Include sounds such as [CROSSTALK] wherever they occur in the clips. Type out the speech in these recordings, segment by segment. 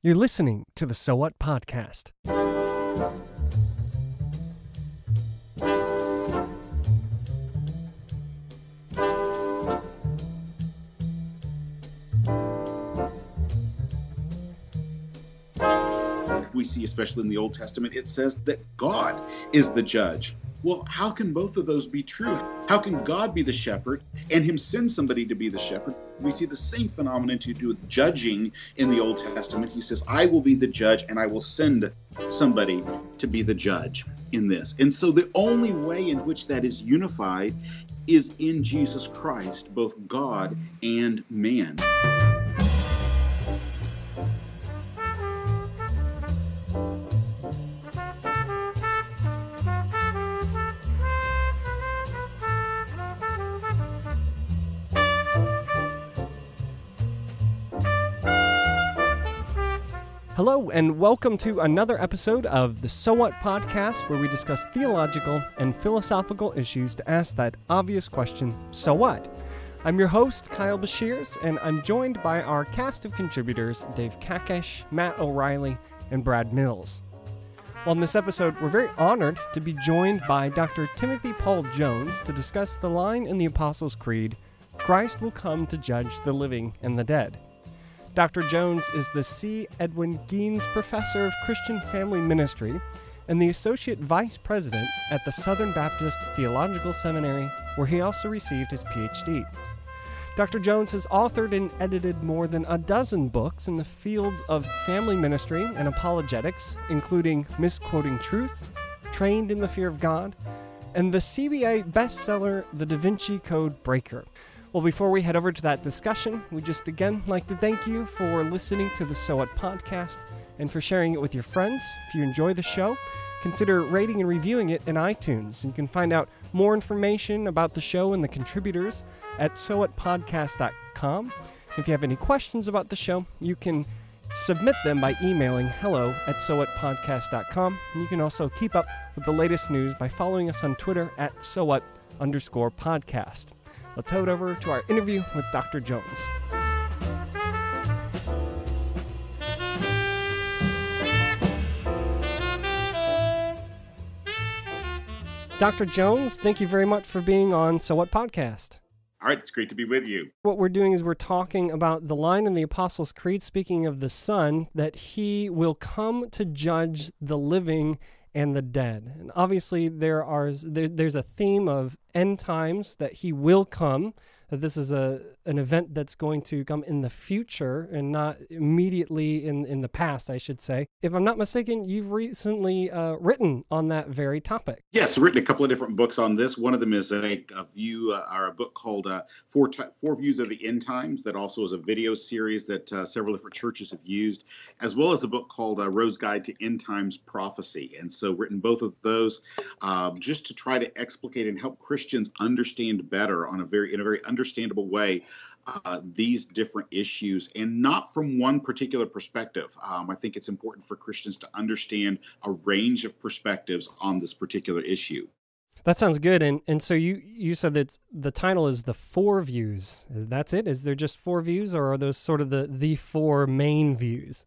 You're listening to the So What podcast. We see, especially in the Old Testament, it says that God is the judge. Well, how can both of those be true? How can God be the shepherd and Him send somebody to be the shepherd? We see the same phenomenon to do with judging in the Old Testament. He says, I will be the judge and I will send somebody to be the judge in this. And so the only way in which that is unified is in Jesus Christ, both God and man. And welcome to another episode of the So What podcast, where we discuss theological and philosophical issues to ask that obvious question so what? I'm your host, Kyle Beshears, and I'm joined by our cast of contributors Dave Kakesh, Matt O'Reilly, and Brad Mills. Well, in this episode, we're very honored to be joined by Dr. Timothy Paul Jones to discuss the line in the Apostles' Creed Christ will come to judge the living and the dead. Dr. Jones is the C. Edwin Gheens Professor of Christian Family Ministry and the Associate Vice President at the Southern Baptist Theological Seminary, where he also received his PhD. Dr. Jones has authored and edited more than a dozen books in the fields of family ministry and apologetics, including Misquoting Truth, Trained in the Fear of God, and the CBA bestseller The Da Vinci Code Breaker. Well, before we head over to that discussion, we just again like to thank you for listening to the So What podcast and for sharing it with your friends. If you enjoy the show, consider rating and reviewing it in iTunes. You can find out more information about the show and the contributors at sowhatpodcast.com. If you have any questions about the show, you can submit them by emailing hello at sowhatpodcast.com. You can also keep up with the latest news by following us on Twitter at sowhat underscore podcast. Let's head over to our interview with Dr. Jones. Dr. Jones, thank you very much for being on So What Podcast. All right, it's great to be with you. What we're doing is we're talking about the line in the Apostles' Creed, speaking of the Son, that he will come to judge the living and the dead. And obviously, there are there, there's a theme of end times that he will come. That this is a an event that's going to come in the future and not immediately in in the past, I should say. If I'm not mistaken, you've recently uh, written on that very topic. Yes, I've written a couple of different books on this. One of them is a, a view uh, or a book called uh, Four Four Views of the End Times. That also is a video series that uh, several different churches have used, as well as a book called uh, Rose Guide to End Times Prophecy. And so, written both of those um, just to try to explicate and help Christians understand better on a very in a very understandable way uh, these different issues and not from one particular perspective. Um, I think it's important for Christians to understand a range of perspectives on this particular issue. That sounds good. And and so you you said that the title is the four views. That's it. Is there just four views, or are those sort of the the four main views?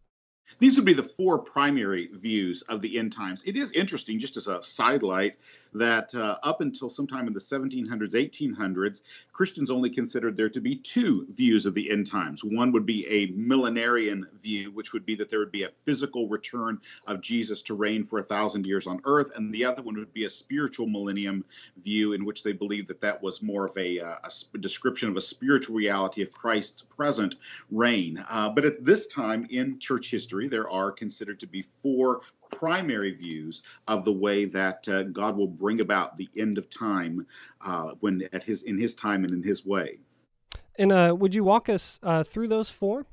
These would be the four primary views of the end times. It is interesting, just as a sidelight, that uh, up until sometime in the 1700s, 1800s, Christians only considered there to be two views of the end times. One would be a millenarian view, which would be that there would be a physical return of Jesus to reign for a thousand years on earth, and the other one would be a spiritual millennium view, in which they believed that that was more of a, uh, a description of a spiritual reality of Christ's present reign. Uh, but at this time in church history, there are considered to be four primary views of the way that uh, God will bring about the end of time uh, when at his in his time and in his way. And uh, would you walk us uh, through those four?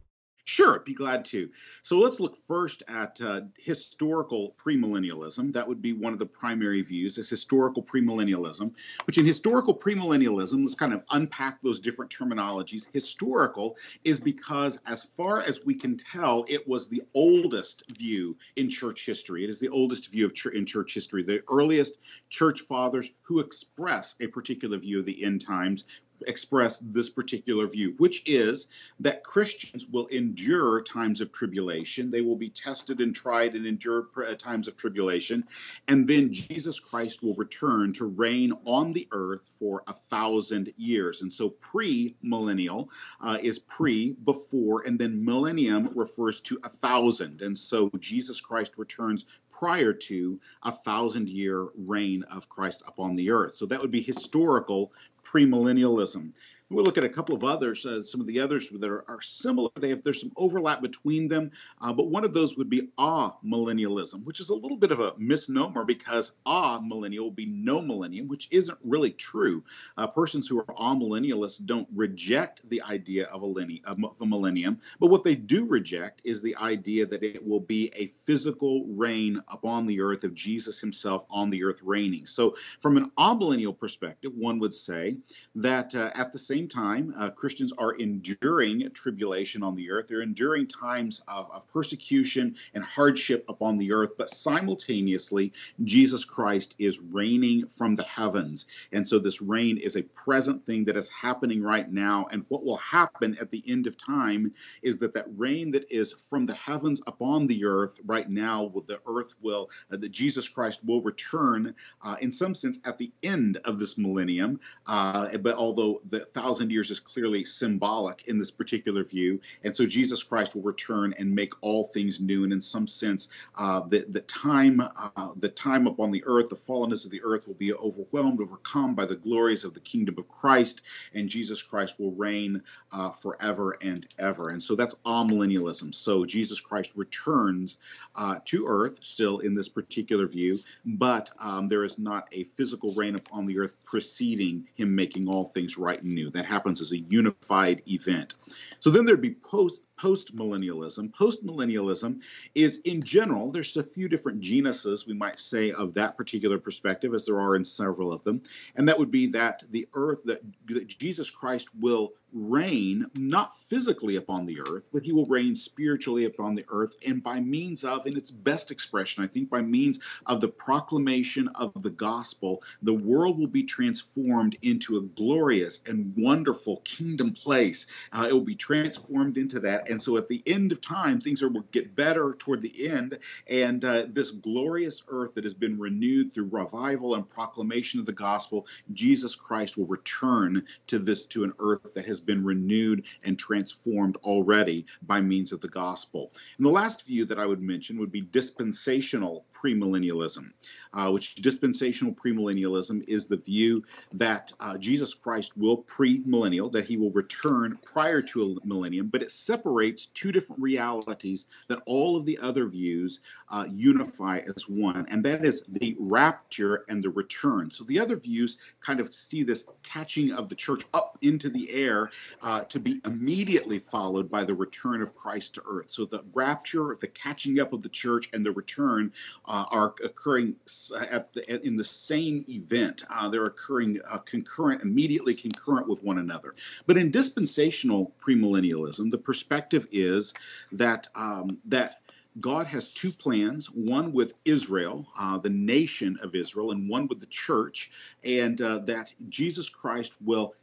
Sure, be glad to. So let's look first at uh, historical premillennialism. That would be one of the primary views, is historical premillennialism, which in historical premillennialism, let's kind of unpack those different terminologies. Historical is because, as far as we can tell, it was the oldest view in church history. It is the oldest view of ch- in church history. The earliest church fathers who express a particular view of the end times express this particular view, which is that Christians will endure times of tribulation. They will be tested and tried and endure uh, times of tribulation. And then Jesus Christ will return to reign on the earth for a thousand years. And so pre millennial uh, is pre, before, and then millennium refers to a thousand. And so Jesus Christ returns prior to a thousand year reign of Christ upon the earth. So that would be historical premillennialism. We'll look at a couple of others, uh, some of the others that are, are, similar. They have there's some overlap between them, uh, but one of those would be ah millennialism, which is a little bit of a misnomer because ah millennial will be no millennium, which isn't really true. Uh, persons who are ah millennialists don't reject the idea of a, linear, of a millennium, but what they do reject is the idea that it will be a physical reign upon the earth of Jesus himself on the earth reigning. So, from an amillennial perspective, one would say that uh, at the same same time, uh, Christians are enduring tribulation on the earth. They're enduring times of, of persecution and hardship upon the earth, but simultaneously, Jesus Christ is reigning from the heavens. And so this reign is a present thing that is happening right now. And what will happen at the end of time is that that reign that is from the heavens upon the earth right now, the earth will, uh, that Jesus Christ will return uh, in some sense at the end of this millennium. Uh, but although the thousand years is clearly symbolic in this particular view. And so Jesus Christ will return and make all things new. And in some sense, uh, the, the time uh, the time upon the earth, the fallenness of the earth will be overwhelmed, overcome by the glories of the kingdom of Christ, and Jesus Christ will reign uh, forever and ever. And so that's amillennialism. So Jesus Christ returns uh, to earth still in this particular view, but um, there is not a physical reign upon the earth preceding him making all things right and new that happens as a unified event. So then there'd be post post millennialism. Post millennialism is, in general, there's a few different genuses, we might say, of that particular perspective, as there are in several of them. And that would be that the earth, that, that Jesus Christ will reign, not physically upon the earth, but he will reign spiritually upon the earth, and by means of, in its best expression, I think by means of the proclamation of the gospel, the world will be transformed into a glorious and wonderful kingdom place. Uh, it will be transformed into that and so at the end of time, things are, will get better toward the end. And uh, this glorious earth that has been renewed through revival and proclamation of the gospel, Jesus Christ will return to this, to an earth that has been renewed and transformed already by means of the gospel. And the last view that I would mention would be dispensational premillennialism, uh, which dispensational premillennialism is the view that uh, Jesus Christ will premillennial, that he will return prior to a millennium, but it separates two different realities that all of the other views uh, unify as one, and that is the rapture and the return. So the other views kind of see this catching of the church up into the air uh, to be immediately followed by the return of Christ to earth. So the rapture, the catching up of the church, and the return uh, are occurring the, in the same event. Uh, they're occurring uh, concurrent, immediately concurrent with one another. But in dispensational premillennialism, the perspective is that um, that God has two plans one with Israel, uh, the nation of Israel, and one with the church, and uh, that Jesus Christ will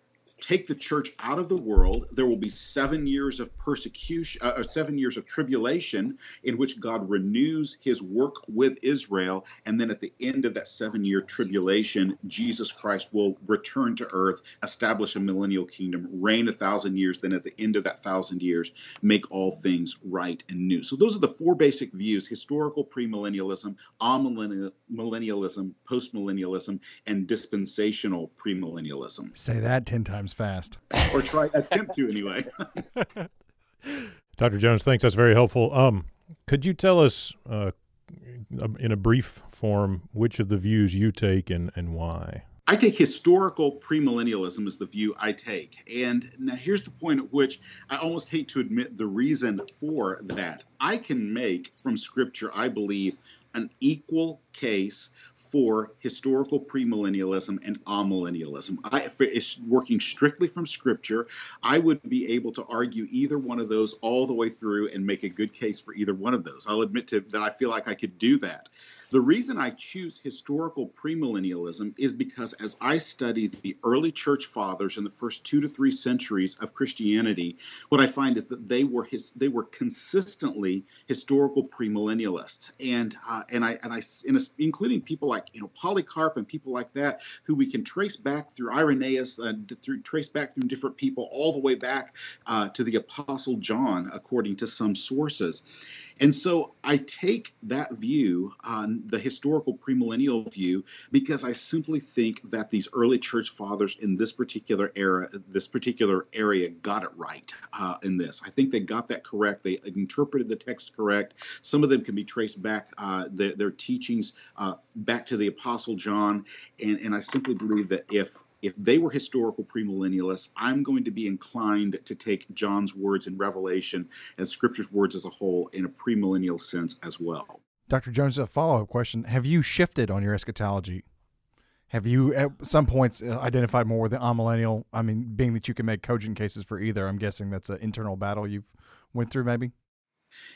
take the church out of the world. There will be seven years of persecution, uh, seven years of tribulation, in which God renews his work with Israel. And then at the end of that seven year tribulation, Jesus Christ will return to earth, establish a millennial kingdom, reign a thousand years. Then at the end of that thousand years, make all things right and new. So those are the four basic views historical premillennialism, amillennialism, postmillennialism, and dispensational premillennialism. Say that 10 times fast. or try attempt to anyway. [LAUGHS] Dr. Jones, thanks. That's very helpful. Um, could you tell us, uh, in a brief form, which of the views you take and, and why? I take historical premillennialism as the view I take. And now here's the point at which I almost hate to admit the reason for that. I can make from Scripture, I believe, an equal case for historical premillennialism and amillennialism. I, if working strictly from Scripture, I would be able to argue either one of those all the way through and make a good case for either one of those. I'll admit to that I feel like I could do that. The reason I choose historical premillennialism is because as I study the early church fathers in the first two to three centuries of Christianity, what I find is that they were his, they were consistently historical premillennialists, and uh, and I and I a, including people like you know Polycarp and people like that who we can trace back through Irenaeus, uh, through trace back through different people all the way back uh, to the Apostle John, according to some sources. And so I take that view, on the historical premillennial view, because I simply think that these early church fathers in this particular era, this particular area, got it right uh, in this. I think they got that correct. They interpreted the text correct. Some of them can be traced back, uh, their, their, teachings uh, back to the Apostle John. And, and I simply believe that if if they were historical premillennialists, I'm going to be inclined to take John's words in Revelation and Scripture's words as a whole in a premillennial sense as well. Dr. Jones, a follow up question. Have you shifted on your eschatology? Have you at some points uh, identified more with the amillennial? I mean, being that you can make cogent cases for either, I'm guessing that's an internal battle you've went through maybe?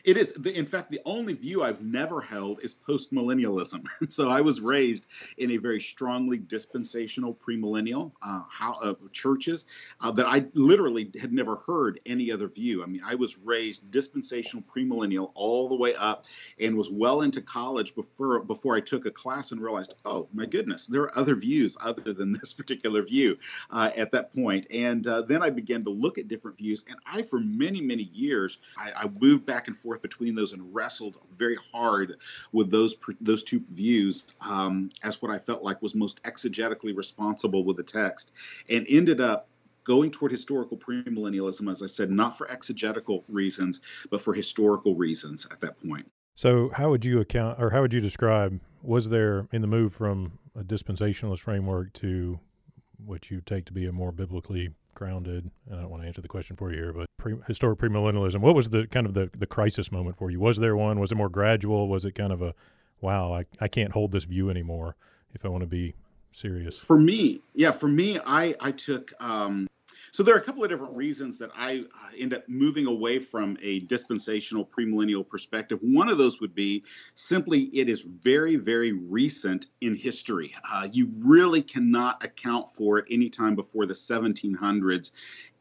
It is, the, in fact, the only view I've never held is postmillennialism. [LAUGHS] so I was raised in a very strongly dispensational premillennial uh, how, uh, churches uh, that I literally had never heard any other view. I mean, I was raised dispensational premillennial all the way up, and was well into college before before I took a class and realized, oh my goodness, there are other views other than this [LAUGHS] particular view uh, at that point. And uh, then I began to look at different views, and I, for many many years, I, I moved back and forth between those and wrestled very hard with those those two views um, as what I felt like was most exegetically responsible with the text, and ended up going toward historical premillennialism, as I said, not for exegetical reasons, but for historical reasons at that point. So, how would you account, or how would you describe, was there in the move from a dispensationalist framework to what you take to be a more biblically grounded. I don't want to answer the question for you here, but pre, historic premillennialism. What was the kind of the, the crisis moment for you? Was there one? Was it more gradual? Was it kind of a, wow, I, I can't hold this view anymore if I want to be serious? For me, yeah, for me, I I took um, so there are a couple of different reasons that I uh, end up moving away from a dispensational premillennial perspective. One of those would be simply it is very, very recent in history. Uh, you really cannot account for it anytime before the 1700s.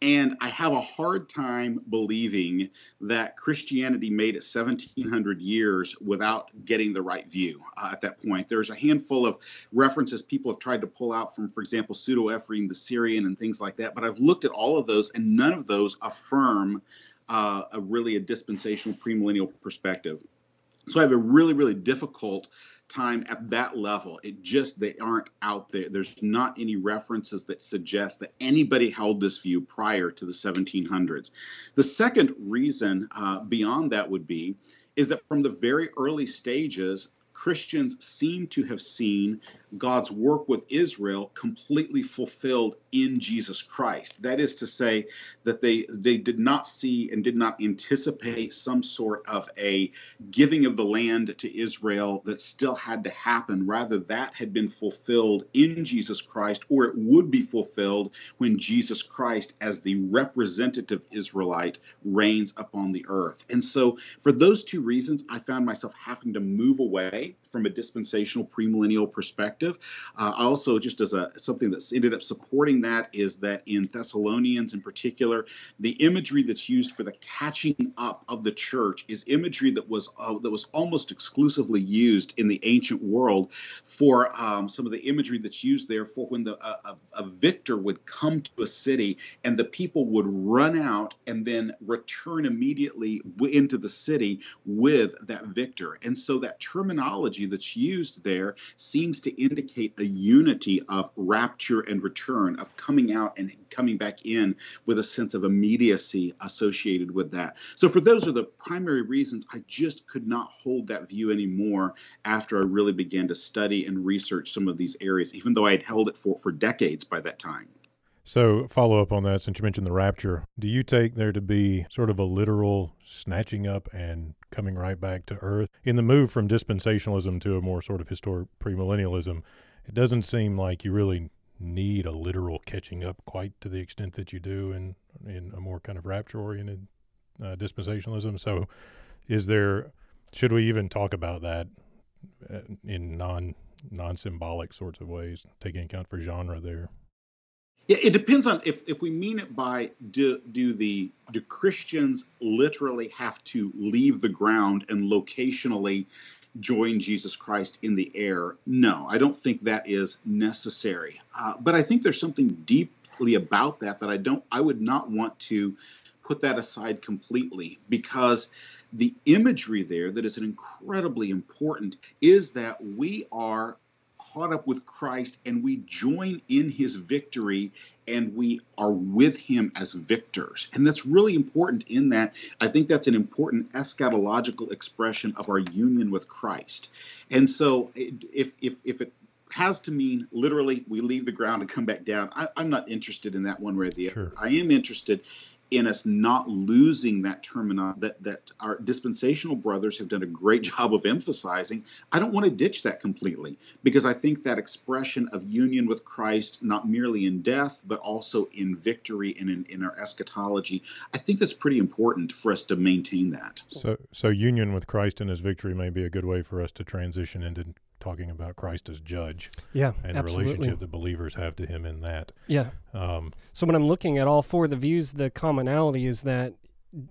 And I have a hard time believing that Christianity made it 1700 years without getting the right view uh, at that point. There's a handful of references people have tried to pull out from, for example, Pseudo Ephraim the Syrian and things like that. But I've looked at all of those, and none of those affirm uh, a really a dispensational premillennial perspective. So I have a really, really difficult time at that level. It just, they aren't out there. There's not any references that suggest that anybody held this view prior to the 1700s. The second reason uh, beyond that would be is that from the very early stages, Christians seem to have seen God's work with Israel completely fulfilled in Jesus Christ. That is to say, that they they did not see and did not anticipate some sort of a giving of the land to Israel that still had to happen. Rather, that had been fulfilled in Jesus Christ, or it would be fulfilled when Jesus Christ, as the representative Israelite, reigns upon the earth. And so, for those two reasons, I found myself having to move away from a dispensational premillennial perspective Uh, also, just as a something that's ended up supporting that is that in Thessalonians, in particular, the imagery that's used for the catching up of the church is imagery that was uh, that was almost exclusively used in the ancient world for um, some of the imagery that's used there for when the a, a victor would come to a city and the people would run out and then return immediately into the city with that victor. And so that terminology that's used there seems to indicate a unity of rapture and return, of coming out and coming back in with a sense of immediacy associated with that. So, for those are the primary reasons I just could not hold that view anymore after I really began to study and research some of these areas, even though I had held it for, for decades by that time. So, follow up on that, since you mentioned the rapture, do you take there to be sort of a literal snatching up and coming right back to earth? In the move from dispensationalism to a more sort of historic premillennialism, it doesn't seem like you really need a literal catching up quite to the extent that you do in, in a more kind of rapture oriented uh, dispensationalism. So, is there, should we even talk about that uh, in non non symbolic sorts of ways, taking account for genre there? Yeah, it depends on if, if we mean it by do do the do Christians literally have to leave the ground and locationally join Jesus Christ in the air? No, I don't think that is necessary. Uh, but I think there's something deeply about that that I don't I would not want to put that aside completely because the imagery there that is incredibly important is that we are caught up with Christ and we join in his victory and we are with him as victors. And that's really important in that I think that's an important eschatological expression of our union with Christ. And so if if if it has to mean literally we leave the ground and come back down. I, am not interested in that one way or the other. Sure. I am interested in us not losing that terminology that that our dispensational brothers have done a great [LAUGHS] job of emphasizing i don't want to ditch that completely because i think that expression of union with christ not merely in death but also in victory and in, in our eschatology i think that's pretty important for us to maintain that. So so union with christ and his victory may be a good way for us to transition into talking about Christ as judge. Yeah, and absolutely. the relationship that believers have to Him in that. Yeah. Um, so when I'm looking at all four of the views, the commonality is that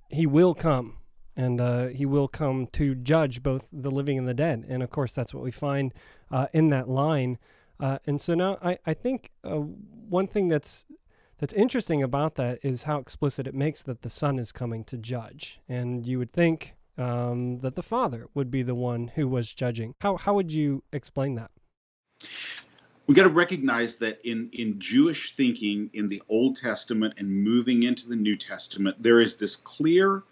He will come, and uh, He will come to judge both the living and the dead. And of course, that's what we find uh, in that line. Uh, and so now I I think uh, one thing that's that's interesting about that is how explicit it makes that the Son is coming to judge. And you would think um, that the father would be the one who was judging. How how would you explain that? We got to recognize that in in Jewish thinking in the Old Testament and moving into the New Testament, there is this clear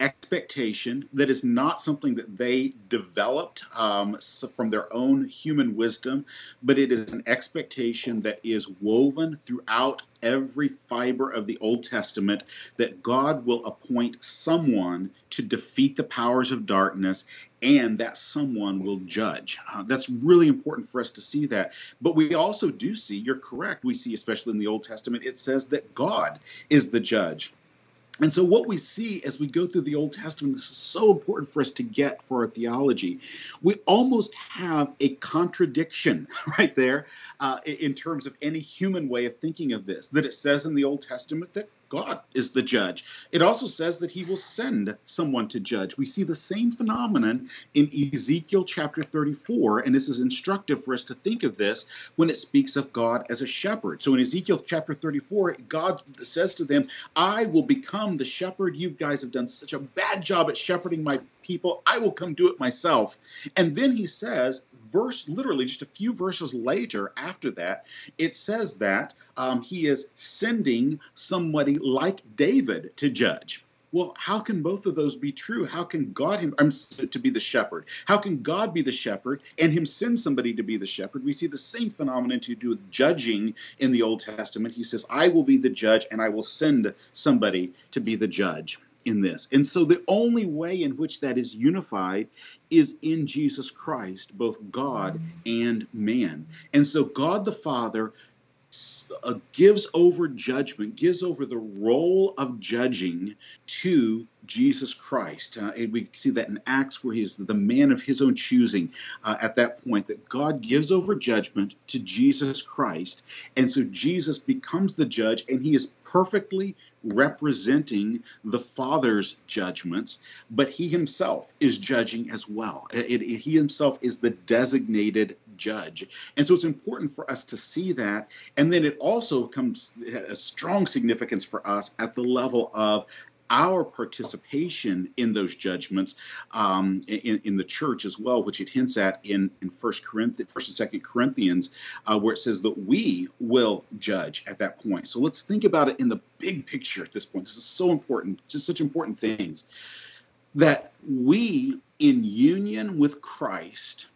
expectation that is not something that they developed um, from their own human wisdom, but it is an expectation that is woven throughout every fiber of the Old Testament that God will appoint someone to defeat the powers of darkness and that someone will judge. Uh, that's really important for us to see that. But we also do see, you're correct, we see, especially in the Old Testament, it says that God is the judge. And so, what we see as we go through the Old Testament, this is so important for us to get for our theology. We almost have a contradiction [LAUGHS] right there uh, in terms of any human way of thinking of this. That it says in the Old Testament that God is the judge. It also says that he will send someone to judge. We see the same phenomenon in Ezekiel chapter 34, and this is instructive for us to think of this when it speaks of God as a shepherd. So in Ezekiel chapter 34, God says to them, I will become the shepherd. You guys have done such a bad job at shepherding my people. I will come do it myself. And then he says, verse literally just a few verses later after that it says that um, he is sending somebody like david to judge. Well how can both of those be true? How can god him I'm, to be the shepherd? How can god be the shepherd and him send somebody to be the shepherd? We see the same phenomenon to do with judging in the old testament. He says i will be the judge and i will send somebody to be the judge in this. And so the only way in which that is unified is in Jesus Christ, both God and man. And so God the Father gives over judgment, gives over the role of judging to Jesus Christ. Uh, and we see that in Acts, where he's the man of his own choosing uh, at that point, that God gives over judgment to Jesus Christ. And so Jesus becomes the judge, and he is perfectly representing the Father's judgments, but he himself is judging as well. It, it, he himself is the designated judge. And so it's important for us to see that. And then it also comes a strong significance for us at the level of our participation in those judgments um, in, in, the church as well, which it hints at in, in First Corinthians, First and Second Corinthians, uh, where it says that we will judge at that point. So let's think about it in the big picture at this point. This is so important, just such important things that we, in union with Christ,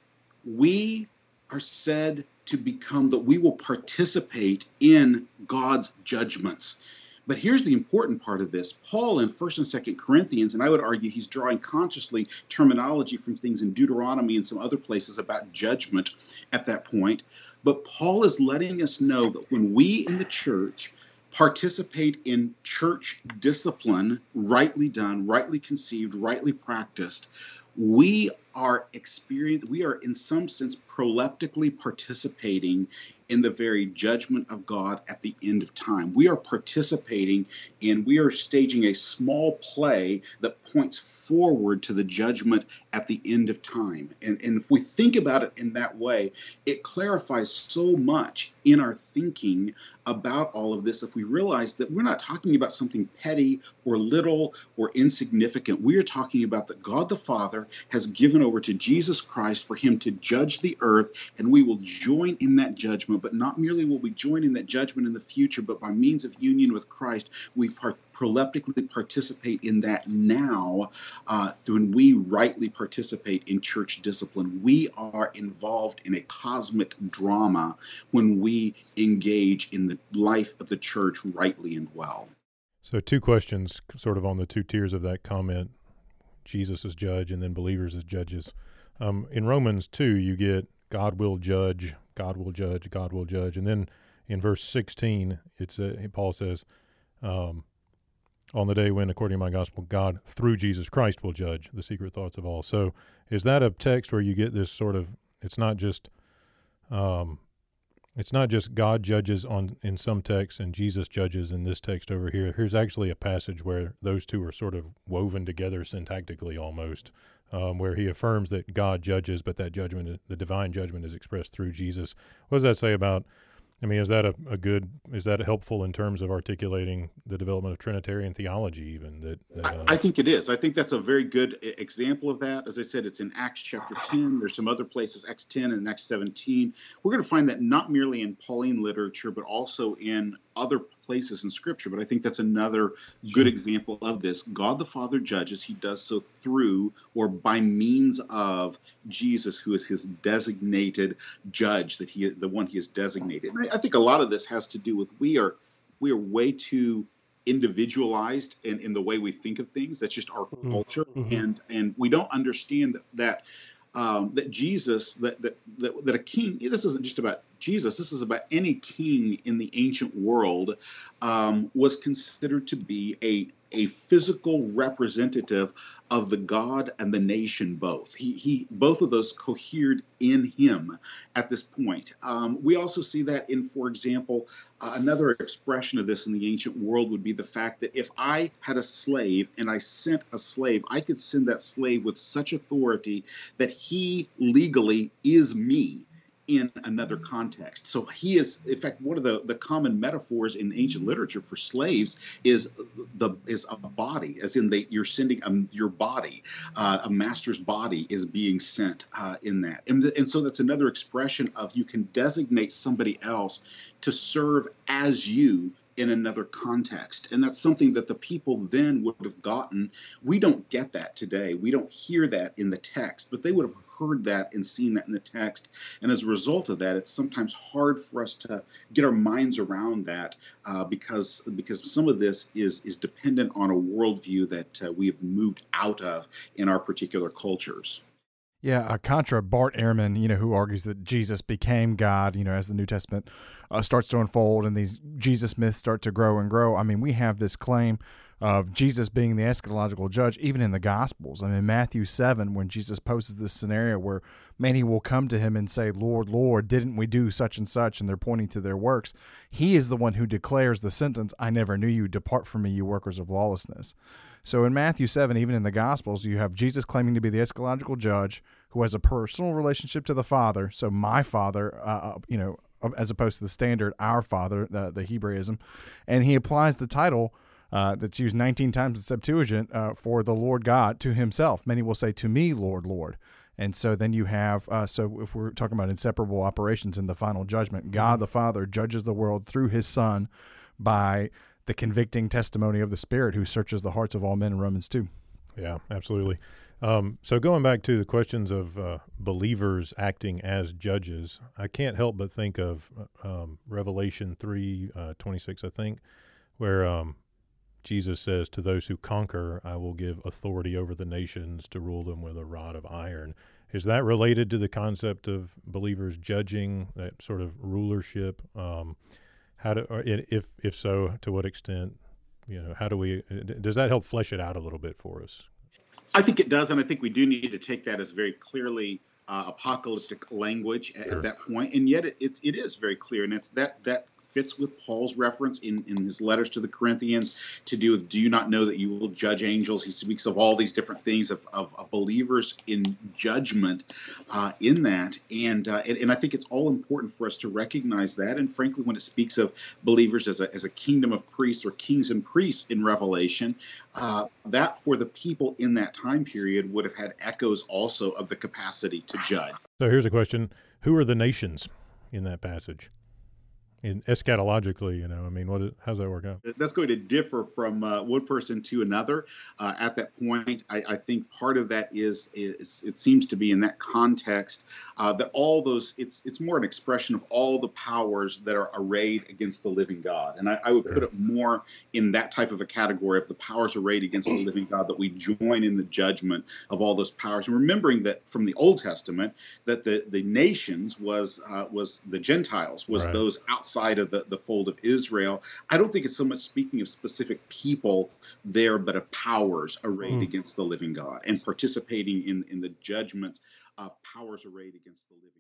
we are said to become that we will participate in God's judgments. But here's the important part of this. Paul in 1st and 2nd Corinthians, and I would argue he's drawing consciously terminology from things in Deuteronomy and some other places about judgment at that point. But Paul is letting us know that when we in the church participate in church discipline, rightly done, rightly conceived, rightly practiced, we are experienced we are in some sense proleptically participating in the very judgment of God at the end of time. We are participating and we are staging a small play that points forward to the judgment at the end of time. And, and if we think about it in that way, it clarifies so much in our thinking about all of this if we realize that we're not talking about something petty or little or insignificant. We are talking about that God the Father has given over to Jesus Christ for him to judge the earth, and we will join in that judgment. But not merely will we join in that judgment in the future, but by means of union with Christ, we part proleptically participate in that now uh, when we rightly participate in church discipline. We are involved in a cosmic drama when we engage in the life of the church rightly and well. So, two questions sort of on the two tiers of that comment Jesus as judge and then believers as judges. Um, in Romans 2, you get God will judge, God will judge, God will judge. And then in verse 16, it's uh, Paul says, um, on the day when, according to my gospel, God through Jesus Christ will judge the secret thoughts of all. So, is that a text where you get this sort of? It's not just, um, it's not just God judges on in some texts and Jesus judges in this text over here. Here's actually a passage where those two are sort of woven together syntactically almost, um, where he affirms that God judges, but that judgment, the divine judgment, is expressed through Jesus. What does that say about? I mean, is that a, a good, is that helpful in terms of articulating the development of Trinitarian theology, even? That, uh... I, I, think it is. I think that's a very good example of that. As I said, it's in Acts chapter 10. There's some other places, Acts 10 and Acts 17. We're going to find that not merely in Pauline literature, but also in other places in Scripture. But I think that's another good example of this. God the Father judges. He does so through or by means of Jesus, who is his designated judge, that he the one he has designated. And I, I think a lot of this has to do with we are we are way too individualized in, in the way we think of things. That's just our mm-hmm. culture, mm-hmm. and and we don't understand that that um, that Jesus, that, that, that, that a king, this isn't just about Jesus, this is about any king in the ancient world, um, was considered to be a, a physical representative of the God and the nation both. He, he both of those cohered in him at this point. Um, we also see that in, for example, uh, another expression of this in the ancient world would be the fact that if I had a slave and I sent a slave, I could send that slave with such authority that he legally is me in another context. So he is, in fact, one of the, the common metaphors in ancient literature for slaves is the is a body, as in they you're sending a, your body, uh, a master's body is being sent uh, in that, and and so that's another expression of you can designate somebody else to serve as you in another context. And that's something that the people then would have gotten. We don't get that today. We don't hear that in the text, but they would have heard that and seen that in the text. And as a result of that, it's sometimes hard for us to get our minds around that uh, because because some of this is is dependent on a worldview that uh, we have moved out of in our particular cultures. Yeah, uh, contra Bart Ehrman, you know, who argues that Jesus became God, you know, as the New Testament uh, starts to unfold and these Jesus myths start to grow and grow. I mean, we have this claim of Jesus being the eschatological judge, even in the Gospels. I mean, Matthew 7, when Jesus poses this scenario where many will come to him and say, Lord, Lord, didn't we do such and such? And they're pointing to their works. He is the one who declares the sentence, I never knew you. Depart from me, you workers of lawlessness. So in Matthew 7, even in the Gospels, you have Jesus claiming to be the eschatological judge who has a personal relationship to the Father. So my Father, uh, uh you know, as opposed to the standard our Father, the, the Hebraism. And he applies the title uh, that's used 19 times in Septuagint uh, for the Lord God to himself. Many will say, To me, Lord, Lord. And so then you have, uh, so if we're talking about inseparable operations in the final judgment, God the Father judges the world through his Son by the convicting testimony of the Spirit who searches the hearts of all men in Romans 2. Yeah, absolutely. Um, so going back to the questions of uh, believers acting as judges, I can't help but think of uh, um, Revelation three uh, twenty six, I think, where um, Jesus says, "To those who conquer, I will give authority over the nations to rule them with a rod of iron." Is that related to the concept of believers judging that sort of rulership? Um, how do, if if so, to what extent? You know, how do we? Does that help flesh it out a little bit for us? I think it does, and I think we do need to take that as very clearly uh, apocalyptic language at, sure. at, that point. And yet, it, it, it is very clear, and it's that that fits with Paul's reference in, in his letters to the Corinthians to do with do you not know that you will judge angels? He speaks of all these different things of, of, of believers in judgment uh, in that. And, uh, and, and I think it's all important for us to recognize that. And frankly, when it speaks of believers as a, as a kingdom of priests or kings and priests in Revelation, uh, that for the people in that time period would have had echoes also of the capacity to judge. So here's a question Who are the nations in that passage? In eschatologically, you know, I mean, what? How's that work out? That's going to differ from uh, one person to another. Uh, at that point, I, I, think part of that is, is it seems to be in that context uh, that all those it's it's more an expression of all the powers that are arrayed against the living God, and I, I would sure. put it more in that type of a category of the powers arrayed against the living God that we join in the judgment of all those powers, and remembering that from the Old Testament that the the nations was uh, was the Gentiles was right. those outside outside of the, the fold of Israel. I don't think it's so much speaking of specific people there, but of powers arrayed mm. against the living God and participating in, in the judgment of powers arrayed against the living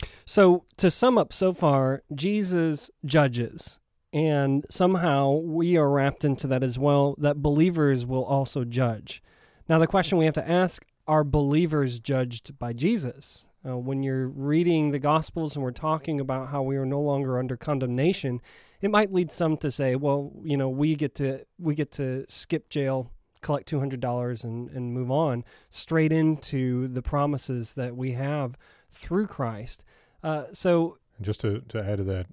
God. So, to sum up so far, Jesus judges, and somehow we are wrapped into that as well, that believers will also judge. Now, the question we have to ask are believers judged by Jesus? Uh, when you're reading the Gospels and we're talking about how we are no longer under condemnation, it might lead some to say, well, you know, we get to we get to skip jail, collect two hundred dollars, and and move on straight into the promises that we have through Christ. Uh, so, just to to add to that,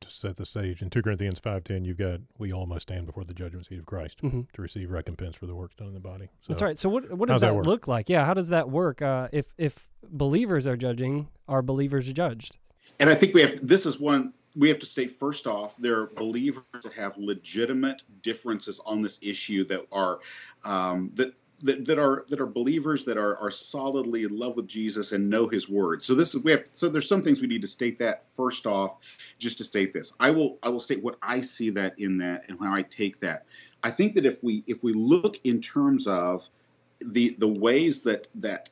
to set the stage in 2 Corinthians 5:10 you've got we all must stand before the judgment seat of Christ mm-hmm. to receive recompense for the works done in the body. So, That's right. So what what does that, that look like? Yeah, how does that work? Uh, if if believers are judging, are believers judged? And I think we have this is one we have to state first off there are believers that have legitimate differences on this issue that are um, that that, that are that are believers that are are solidly in love with Jesus and know His word. So this is we have so there's some things we need to state that first off, just to state this. I will I will state what I see that in that and how I take that. I think that if we if we look in terms of the the ways that that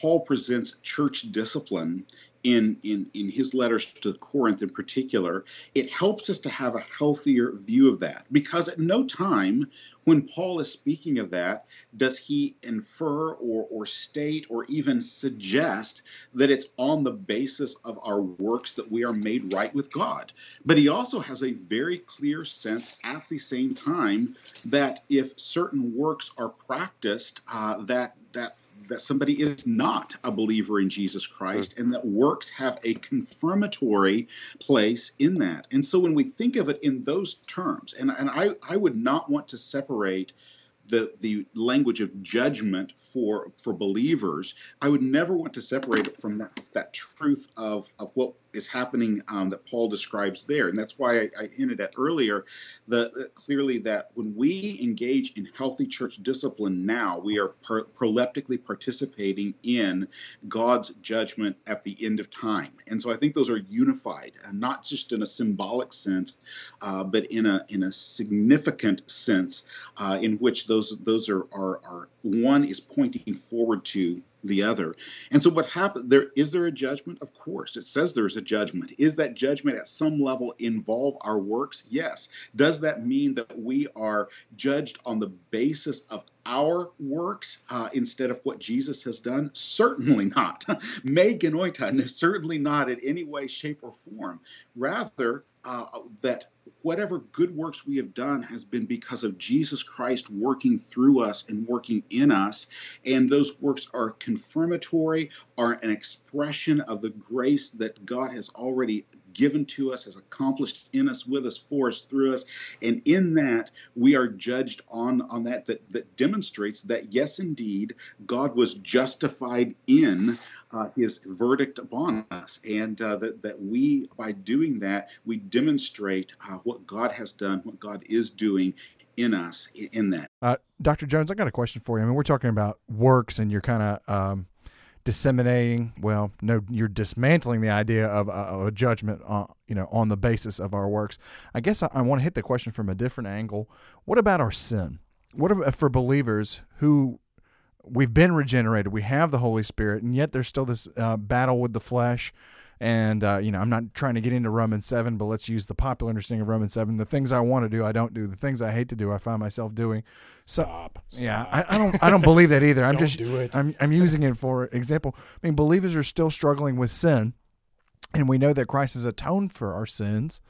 Paul presents church discipline in, in, in his letters to Corinth in particular, it helps us to have a healthier view of that. Because at no time when Paul is speaking of that does he infer or, or state or even suggest that it's on the basis of our works that we are made right with God. But he also has a very clear sense at the same time that if certain works are practiced, uh, that that that somebody is not a believer in Jesus Christ hmm. and that works have a confirmatory place in that. And so when we think of it in those terms, and, and I, I would not want to separate the the language of judgment for for believers, I would never want to separate it from that that truth of of what is happening um, that Paul describes there, and that's why I, I hinted at earlier the, the, clearly that when we engage in healthy church discipline now, we are per, proleptically participating in God's judgment at the end of time, and so I think those are unified, and not just in a symbolic sense, uh, but in a in a significant sense, uh, in which those those are, are are one is pointing forward to the other. And so what happened there is there a judgment? Of course. It says there's a judgment. Is that judgment at some level involve our works? Yes. Does that mean that we are judged on the basis of our works uh, instead of what Jesus has done? Certainly not. [LAUGHS] Me genoito, certainly not in any way, shape, or form. Rather, uh, that whatever good works we have done has been because of Jesus Christ working through us and working in us. And those works are confirmatory, are an expression of the grace that God has already given to us, has accomplished in us, with us, for us, through us. And in that, we are judged on, on that, that, that demonstrates that, yes, indeed, God was justified in uh, his verdict upon us, and uh, that, that we, by doing that, we demonstrate uh, what God has done, what God is doing in us in that. Uh, Dr. Jones, I got a question for you. I mean, we're talking about works, and you're kind of um, disseminating. Well, no, you're dismantling the idea of, uh, a judgment, on, you know, on the basis of our works. I guess I, I want to hit the question from a different angle. What about our sin? What about for believers who we've been regenerated, we have the Holy Spirit, and yet there's still this uh, battle with the flesh? And uh, you know, I'm not trying to get into Romans seven, but let's use the popular understanding of Romans seven. The things I want to do, I don't do. The things I hate to do, I find myself doing. So, Stop. yeah, I, I don't, I don't believe that either. I'm [LAUGHS] Don't just, do it. I'm, I'm using it for example. I mean, believers are still struggling with sin, and we know that Christ has atoned for our sins.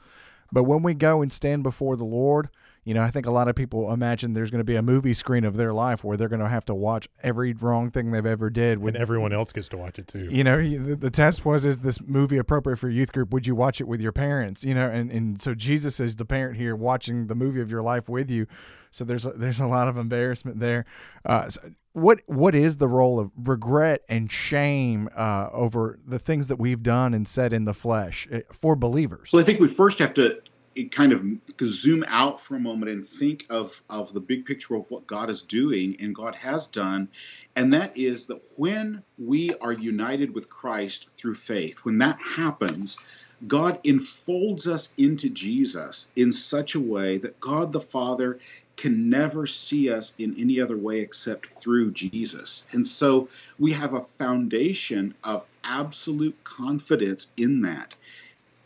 But when we go and stand before the Lord, you know, I think a lot of people imagine there's going to be a movie screen of their life where they're going to have to watch every wrong thing they've ever did. With and everyone else gets to watch it too. you know, the, the test was: is this movie appropriate for a youth group? Would you watch it with your parents? You know, and and so Jesus is the parent here, watching the movie of your life with you. So there's a, there's a lot of embarrassment there. Uh, so what what is the role of regret and shame uh, over the things that we've done and said in the flesh eh, for believers? Well, I think we first have to kind of zoom out for a moment and think of, of the big picture of what God is doing and God has done. And that is that when we are united with Christ through faith, when that happens, God enfolds us into Jesus in such a way that God the Father can never see us in any other way except through Jesus. And so we have a foundation of absolute confidence in that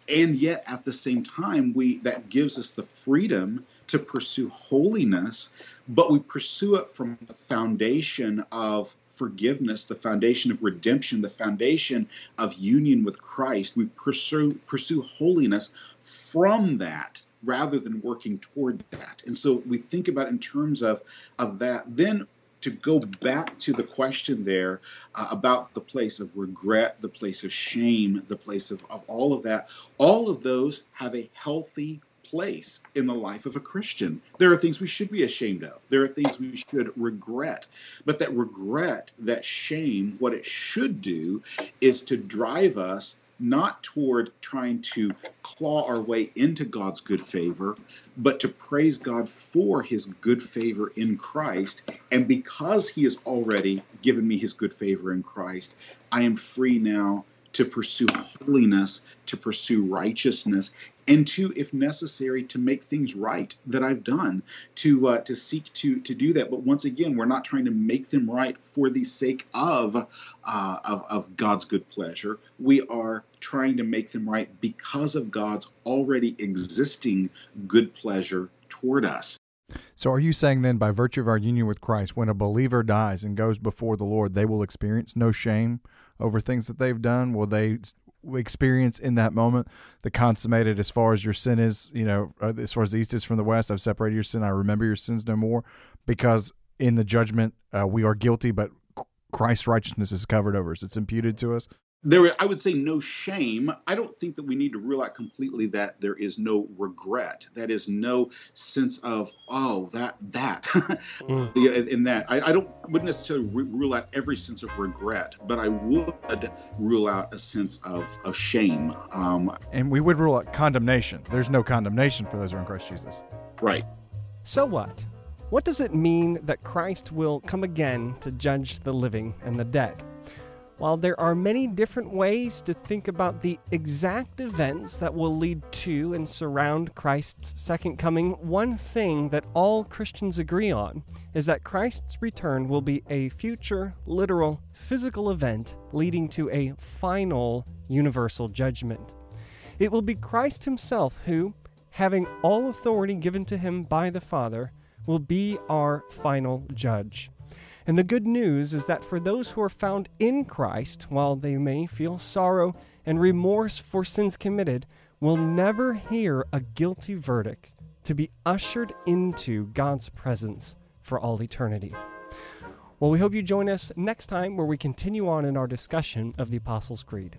and yet at the same time we that gives us the freedom to pursue holiness but we pursue it from the foundation of forgiveness the foundation of redemption the foundation of union with christ. We pursue pursue holiness from that rather than working toward that. And so we think about in terms of of that. Then to go back to the question there uh, about the place of regret, the place of shame, the place of, of all of that, all of those have a healthy place in the life of a Christian. There are things we should be ashamed of, there are things we should regret. But that regret, that shame, what it should do is to drive us not toward trying to claw our way into God's good favor, but to praise God for his good favor in Christ. And because he has already given me his good favor in Christ, I am free now to pursue holiness, to pursue righteousness, and to, if necessary, to make things right that I've done, to uh, to seek to to do that. But once again, we're not trying to make them right for the sake of uh, of, of God's good pleasure. We are trying to make them right because of God's already existing good pleasure toward us. So, are you saying then, by virtue of our union with Christ, when a believer dies and goes before the Lord, they will experience no shame over things that they've done? Will they experience in that moment the consummated, as far as your sin is, you know, uh, as far as the east is from the west, I've separated your sin, I remember your sins no more? Because in the judgment, uh, we are guilty, but Christ's righteousness is covered over us, it's imputed to us. There i would say no shame i don't think that we need to rule out completely that there is no regret that is no sense of oh that that [LAUGHS] Yeah, in in that I, I don't wouldn't necessarily ru- rule out every sense of regret but i would rule out a sense of, of shame um, And we would rule out condemnation. There's no condemnation for those who are in Christ Jesus. right So what? What does it mean that Christ will come again to judge the living and the dead? While there are many different ways to think about the exact events that will lead to and surround Christ's second coming, one thing that all Christians agree on is that Christ's return will be a future, literal, physical event leading to a final universal judgment. It will be Christ Himself who, having all authority given to Him by the Father, will be our final judge. And the good news is that for those who are found in Christ, while they may feel sorrow and remorse for sins committed, will never hear a guilty verdict to be ushered into God's presence for all eternity. Well, we hope you join us next time where we continue on in our discussion of the Apostles' Creed.